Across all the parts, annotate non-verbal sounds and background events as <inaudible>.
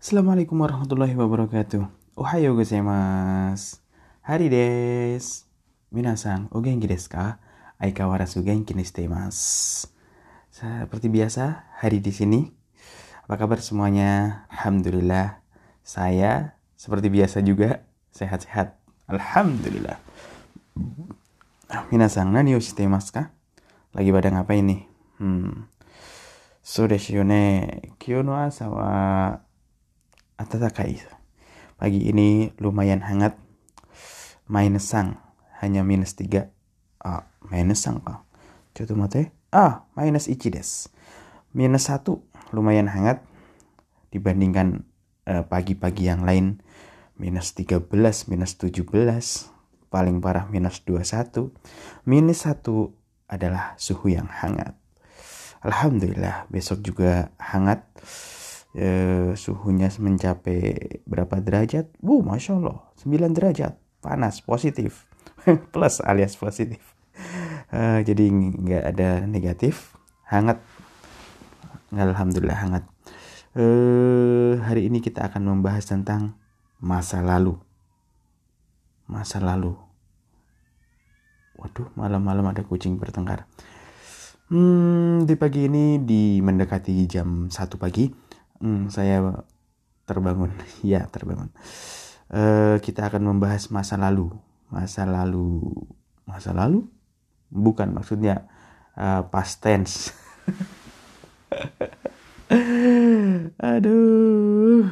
Assalamualaikum warahmatullahi wabarakatuh. Ohayo gozaimasu. Hari des. Minasan, o genki desu ka? Aikawarasu genki ni shite. Seperti biasa, hari di sini. Apa kabar semuanya? Alhamdulillah. Saya seperti biasa juga sehat-sehat. Alhamdulillah. Minasan, nani o shite imasu ka? Lagi pada ngapain nih? Hmm. So desu yo ne. Kyo no asa wa atatakai. Pagi ini lumayan hangat. Minus sang. Hanya minus 3. Ah, minus sang ka. Coba mate. Ah, minus ichi des. Minus 1 lumayan hangat dibandingkan eh, pagi-pagi yang lain. Minus 13, minus 17. Paling parah minus 21. Minus 1 adalah suhu yang hangat. Alhamdulillah besok juga hangat eh, suhunya mencapai berapa derajat? Wuh, masya Allah, 9 derajat, panas, positif, <laughs> plus alias positif. Uh, jadi nggak ada negatif, hangat. Alhamdulillah hangat. Uh, hari ini kita akan membahas tentang masa lalu. Masa lalu. Waduh, malam-malam ada kucing bertengkar. Hmm, di pagi ini di mendekati jam 1 pagi Hmm, saya terbangun. <laughs> ya, terbangun. Uh, kita akan membahas masa lalu. Masa lalu. Masa lalu? Bukan maksudnya uh, past tense. <laughs> Aduh.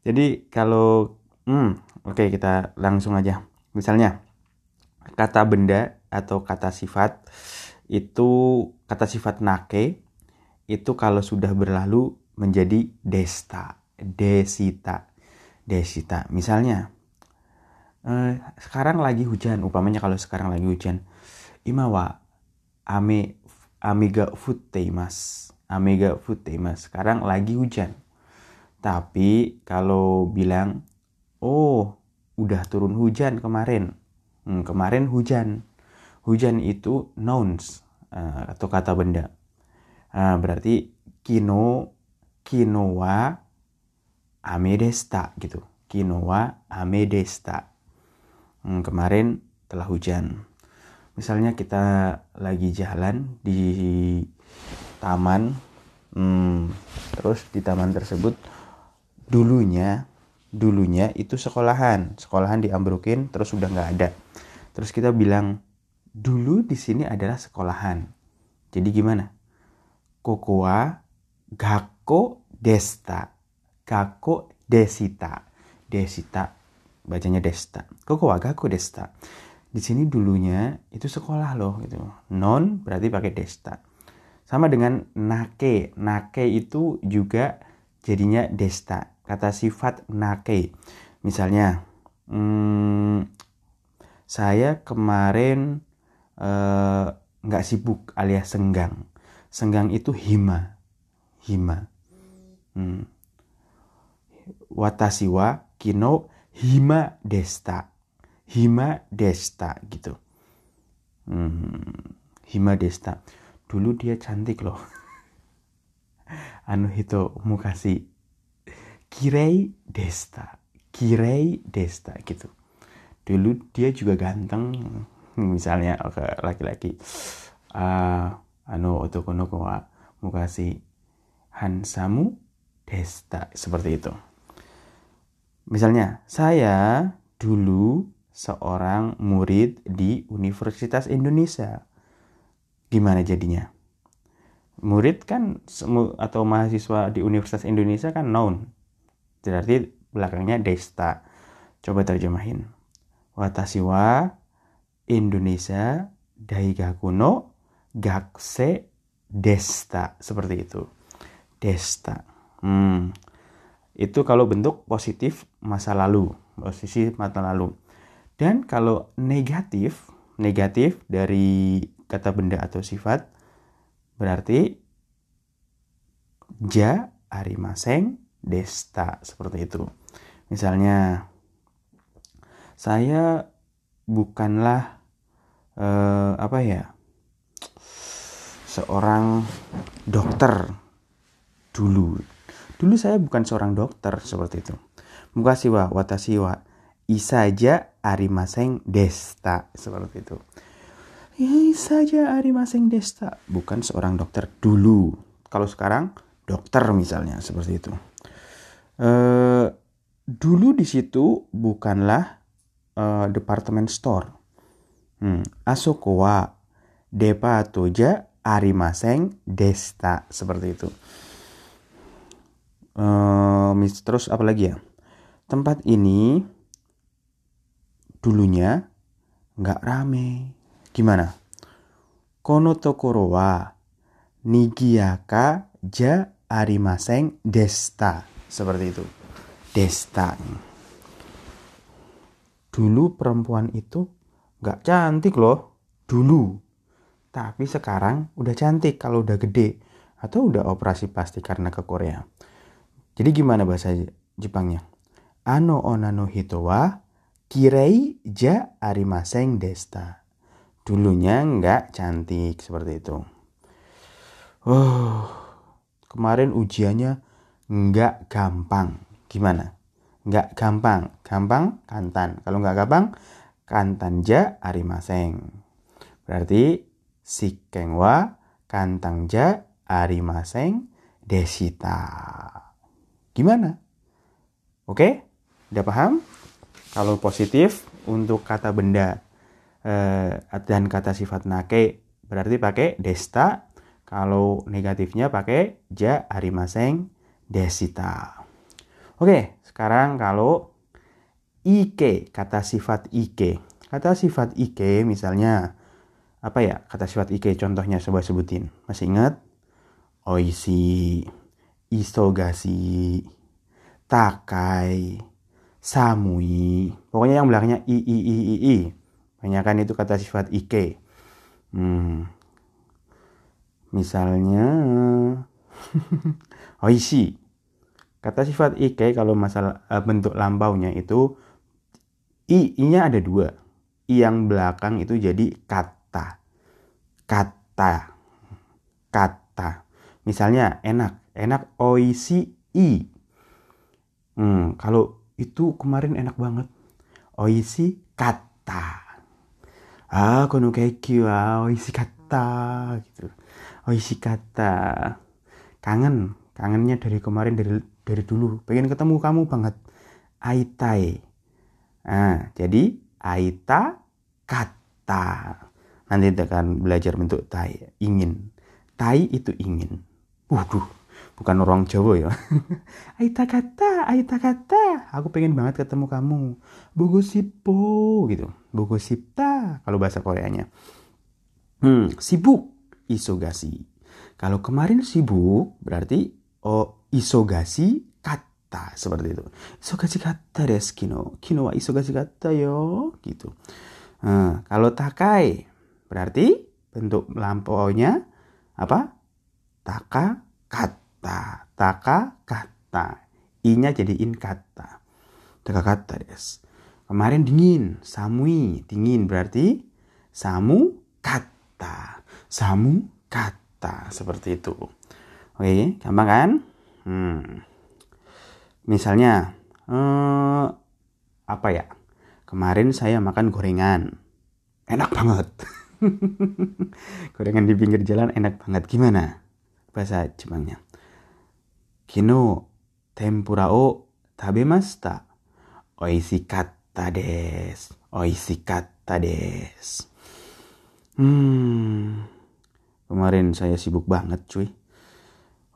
Jadi kalau hmm, oke okay, kita langsung aja. Misalnya kata benda atau kata sifat itu kata sifat nake itu kalau sudah berlalu menjadi desta, desita, desita. Misalnya, eh, sekarang lagi hujan, upamanya kalau sekarang lagi hujan, imawa ame amiga futeimas, amiga futeimas. Sekarang lagi hujan. Tapi kalau bilang, oh udah turun hujan kemarin, hmm, kemarin hujan, hujan itu nouns uh, atau kata benda. Uh, berarti kino quinoa amedesta gitu. Quinoa amedesta. Hmm, kemarin telah hujan. Misalnya kita lagi jalan di taman, hmm, terus di taman tersebut dulunya dulunya itu sekolahan, sekolahan diambrukin terus udah nggak ada. Terus kita bilang dulu di sini adalah sekolahan. Jadi gimana? Kokoa gakko desta. Kako desita. Desita bacanya desta. Koko wa gaku desta. Di sini dulunya itu sekolah loh gitu. Non berarti pakai desta. Sama dengan nake. Nake itu juga jadinya desta. Kata sifat nake. Misalnya, hmm, saya kemarin eh, nggak uh, sibuk alias senggang. Senggang itu hima. Hima Hmm. Watashi wa kino hima desta. Hima desta gitu. Hmm. Hima desta. Dulu dia cantik loh. <laughs> anu hito mukasi. Kirei desta. Kirei desta gitu. Dulu dia juga ganteng. Misalnya laki-laki. Uh, anu otoko no wa mukasi hansamu desta seperti itu. Misalnya, saya dulu seorang murid di Universitas Indonesia. Gimana jadinya? Murid kan atau mahasiswa di Universitas Indonesia kan noun. Berarti belakangnya desta. Coba terjemahin. Watashi wa Indonesia daigaku no gakse desta. Seperti itu. Desta. Hmm, itu kalau bentuk positif masa lalu, posisi masa lalu. Dan kalau negatif, negatif dari kata benda atau sifat berarti ja arimaseng desta seperti itu. Misalnya saya bukanlah eh, apa ya seorang dokter dulu Dulu saya bukan seorang dokter seperti itu. Mukashi wa watashi wa isaja arimaseng desta seperti itu. Ya saja arimaseng desta bukan seorang dokter dulu. Kalau sekarang dokter misalnya seperti itu. Uh, dulu di situ bukanlah uh, departemen store. Hmm. Asoko wa depa toja arimaseng desta seperti itu. Uh, terus apa lagi ya? Tempat ini dulunya nggak rame. Gimana? Kono tokoro wa nigiyaka ja arimaseng desta. Seperti itu. Desta. Dulu perempuan itu nggak cantik loh. Dulu. Tapi sekarang udah cantik kalau udah gede. Atau udah operasi pasti karena ke Korea. Jadi gimana bahasa Jepangnya? Ano onano hito wa kirei ja arimaseng desta. Dulunya nggak cantik seperti itu. Oh, kemarin ujiannya nggak gampang. Gimana? Nggak gampang. Gampang kantan. Kalau nggak gampang, kantan ja arimaseng. Berarti sikeng wa kantang ja arimaseng desita. Gimana? Oke? Udah paham? Kalau positif untuk kata benda eh, dan kata sifat nake berarti pakai desta. Kalau negatifnya pakai ja arimaseng desita. Oke, sekarang kalau ike, kata sifat ike. Kata sifat ike misalnya apa ya? Kata sifat ike contohnya coba sebutin. Masih ingat? Oishi, isogasi, takai, samui. Pokoknya yang belakangnya i i i i i. Banyakan itu kata sifat ike. Hmm. Misalnya <laughs> oishi. Kata sifat ike kalau masalah uh, bentuk lampaunya itu i, i-nya ada dua. I yang belakang itu jadi kata. Kata. Kata. Misalnya enak, enak oishi i. Hmm, kalau itu kemarin enak banget. Oishi kata. Ah, kono keki wa oishi kata gitu. Oishi kata. Kangen, kangennya dari kemarin dari dari dulu pengen ketemu kamu banget aitai nah jadi aita kata nanti kita akan belajar bentuk tai ingin tai itu ingin waduh bukan orang Jawa ya <laughs> aita kata aita kata aku pengen banget ketemu kamu bogosipo gitu bogosipta kalau bahasa Koreanya hmm sibuk isogasi kalau kemarin sibuk berarti oh isogasi kata seperti itu. Isogasi kata desu kino. Kino wa isogasi kata yo gitu. Nah, kalau takai berarti bentuk lampaunya apa? Taka kata. Taka kata. I-nya jadiin kata. Taka kata des. Kemarin dingin, samui, dingin berarti samu kata. Samu kata seperti itu. Oke, gampang kan? Hmm. Misalnya, eh, apa ya? Kemarin saya makan gorengan. Enak banget. <laughs> gorengan di pinggir jalan enak banget. Gimana? Bahasa Jepangnya. Kino tempura o tabemashita. Oishikatta desu. Oishikatta desu. Hmm. Kemarin saya sibuk banget cuy.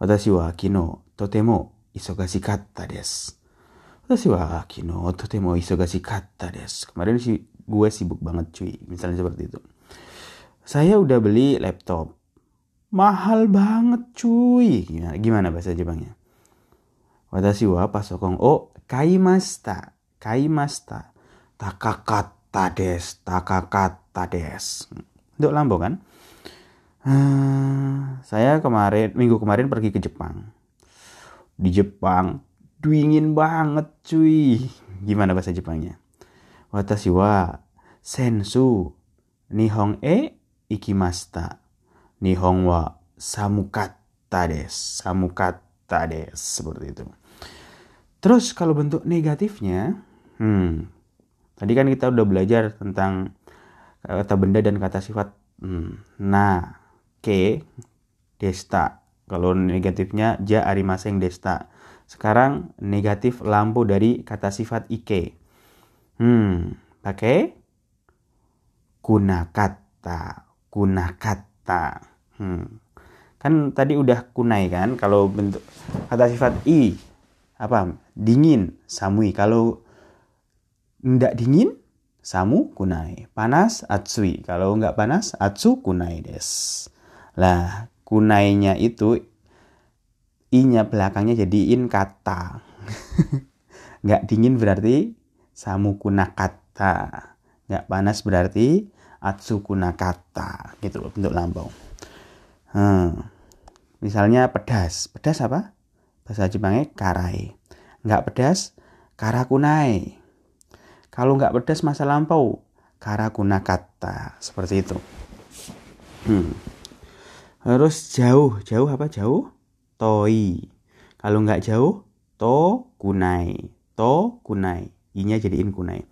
Watashi wa kino totemo isogashikatta desu. Watashi wa kino totemo isogashikatta desu. Kemarin sih gue sibuk banget cuy. Misalnya seperti itu. Saya udah beli laptop. Mahal banget cuy. Gimana, gimana bahasa Jepangnya? Watashi wa pasokong o kaimashita. Kaimashita. Takakatta desu. Takakatta desu. Untuk lambung kan? Uh, saya kemarin minggu kemarin pergi ke Jepang. Di Jepang dingin banget cuy. Gimana bahasa Jepangnya? Watashi wa sensu nihong e ikimasta. Nihong wa samukatta desu. Samukatta kata des seperti itu. Terus kalau bentuk negatifnya, hmm, tadi kan kita udah belajar tentang kata benda dan kata sifat. Hmm, nah, ke desta. Kalau negatifnya ja arimaseng desta. Sekarang negatif lampu dari kata sifat ike. Hmm, pakai kunakata, kunakata. Hmm. Kan tadi udah kunai kan kalau bentuk kata sifat i apa? Dingin, samui. Kalau ndak dingin, samu kunai. Panas, atsui. Kalau nggak panas, atsu kunai des. Lah, kunainya itu i-nya belakangnya jadiin kata. <laughs> nggak dingin berarti samu kunakata. Nggak panas berarti atsu kunakata. Gitu loh bentuk lambang. Hmm. Misalnya pedas. Pedas apa? Bahasa Jepangnya karai. Nggak pedas, karakunai. Kalau nggak pedas masa lampau, karakunakata. Seperti itu. Hmm. Terus jauh. Jauh apa jauh? Toi. Kalau nggak jauh, to kunai. To kunai. I-nya jadiin kunai.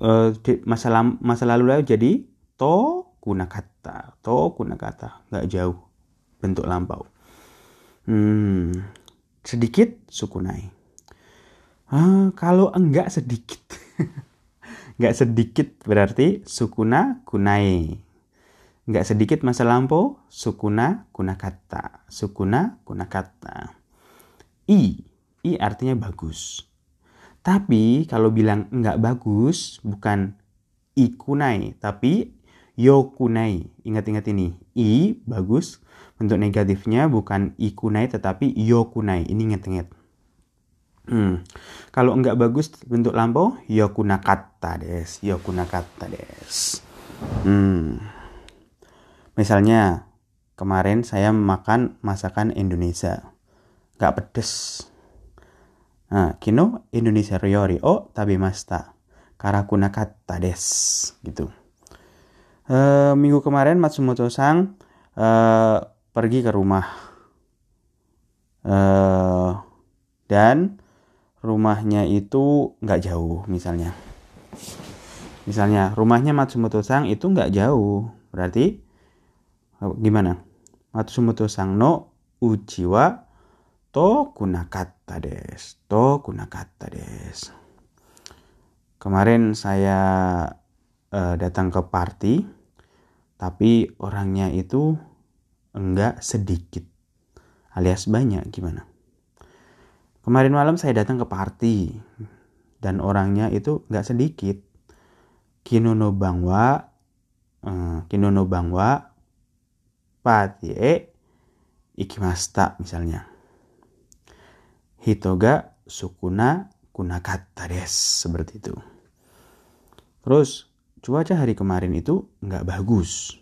Uh, masa, masa lalu lalu jadi to kunakata. To kunakata. Nggak jauh bentuk lampau. Hmm, sedikit sukunai. Ah, kalau enggak sedikit. <laughs> enggak sedikit berarti sukuna kunai. Enggak sedikit masa lampau sukuna kunakata. Sukuna kunakata. I, i artinya bagus. Tapi kalau bilang enggak bagus bukan ikunai tapi yokunai. Ingat-ingat ini. I bagus, Bentuk negatifnya bukan ikunai tetapi yokunai. Ini inget-inget. Hmm. Kalau enggak bagus bentuk lampau, yokunakata des. Yokunakata des. Hmm. Misalnya, kemarin saya makan masakan Indonesia. Enggak pedes. Nah, kino Indonesia ryori o tabemashita. Karakunakata des. Gitu. Uh, minggu kemarin Matsumoto Sang uh, pergi ke rumah. Uh, dan rumahnya itu nggak jauh misalnya. Misalnya rumahnya Matsumoto Sang itu nggak jauh. Berarti gimana? Matsumoto Sang no uchiwa to kunakata des to kunakata des. Kemarin saya uh, datang ke party tapi orangnya itu enggak sedikit alias banyak gimana? Kemarin malam saya datang ke party dan orangnya itu enggak sedikit. Kinono bangwa eh, kinono bangwa pati e ikimasta misalnya. Hitoga sukuna kunakata des seperti itu. Terus cuaca hari kemarin itu nggak bagus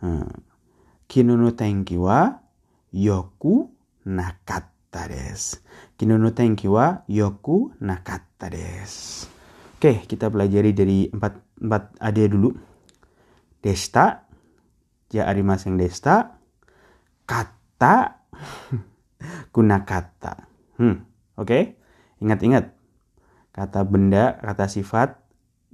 hmm, Kino no tenki wa yoku nakatta desu. Kino no tenki wa yoku nakatta desu. Oke, kita pelajari dari empat, empat ade dulu. Desta, ja arimaseng desta, kata, <laughs> kunakata. Hmm, oke. Okay? Ingat-ingat. Kata benda, kata sifat,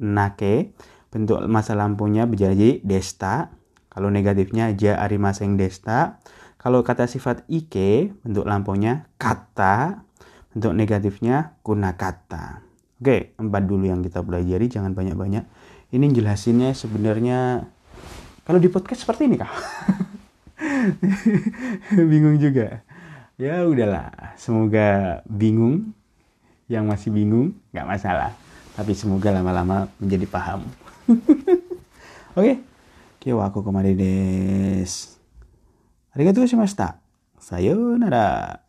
nake, bentuk masa lampunya menjadi desta, kalau negatifnya ja arimaseng desta. Kalau kata sifat ike, bentuk lampunya kata. Bentuk negatifnya kuna kata. Oke, empat dulu yang kita pelajari, jangan banyak-banyak. Ini jelasinnya sebenarnya kalau di podcast seperti ini kah? <laughs> bingung juga. Ya udahlah, semoga bingung. Yang masih bingung, nggak masalah. Tapi semoga lama-lama menjadi paham. <laughs> OK? 今日はここまでです。ありがとうございました。さようなら。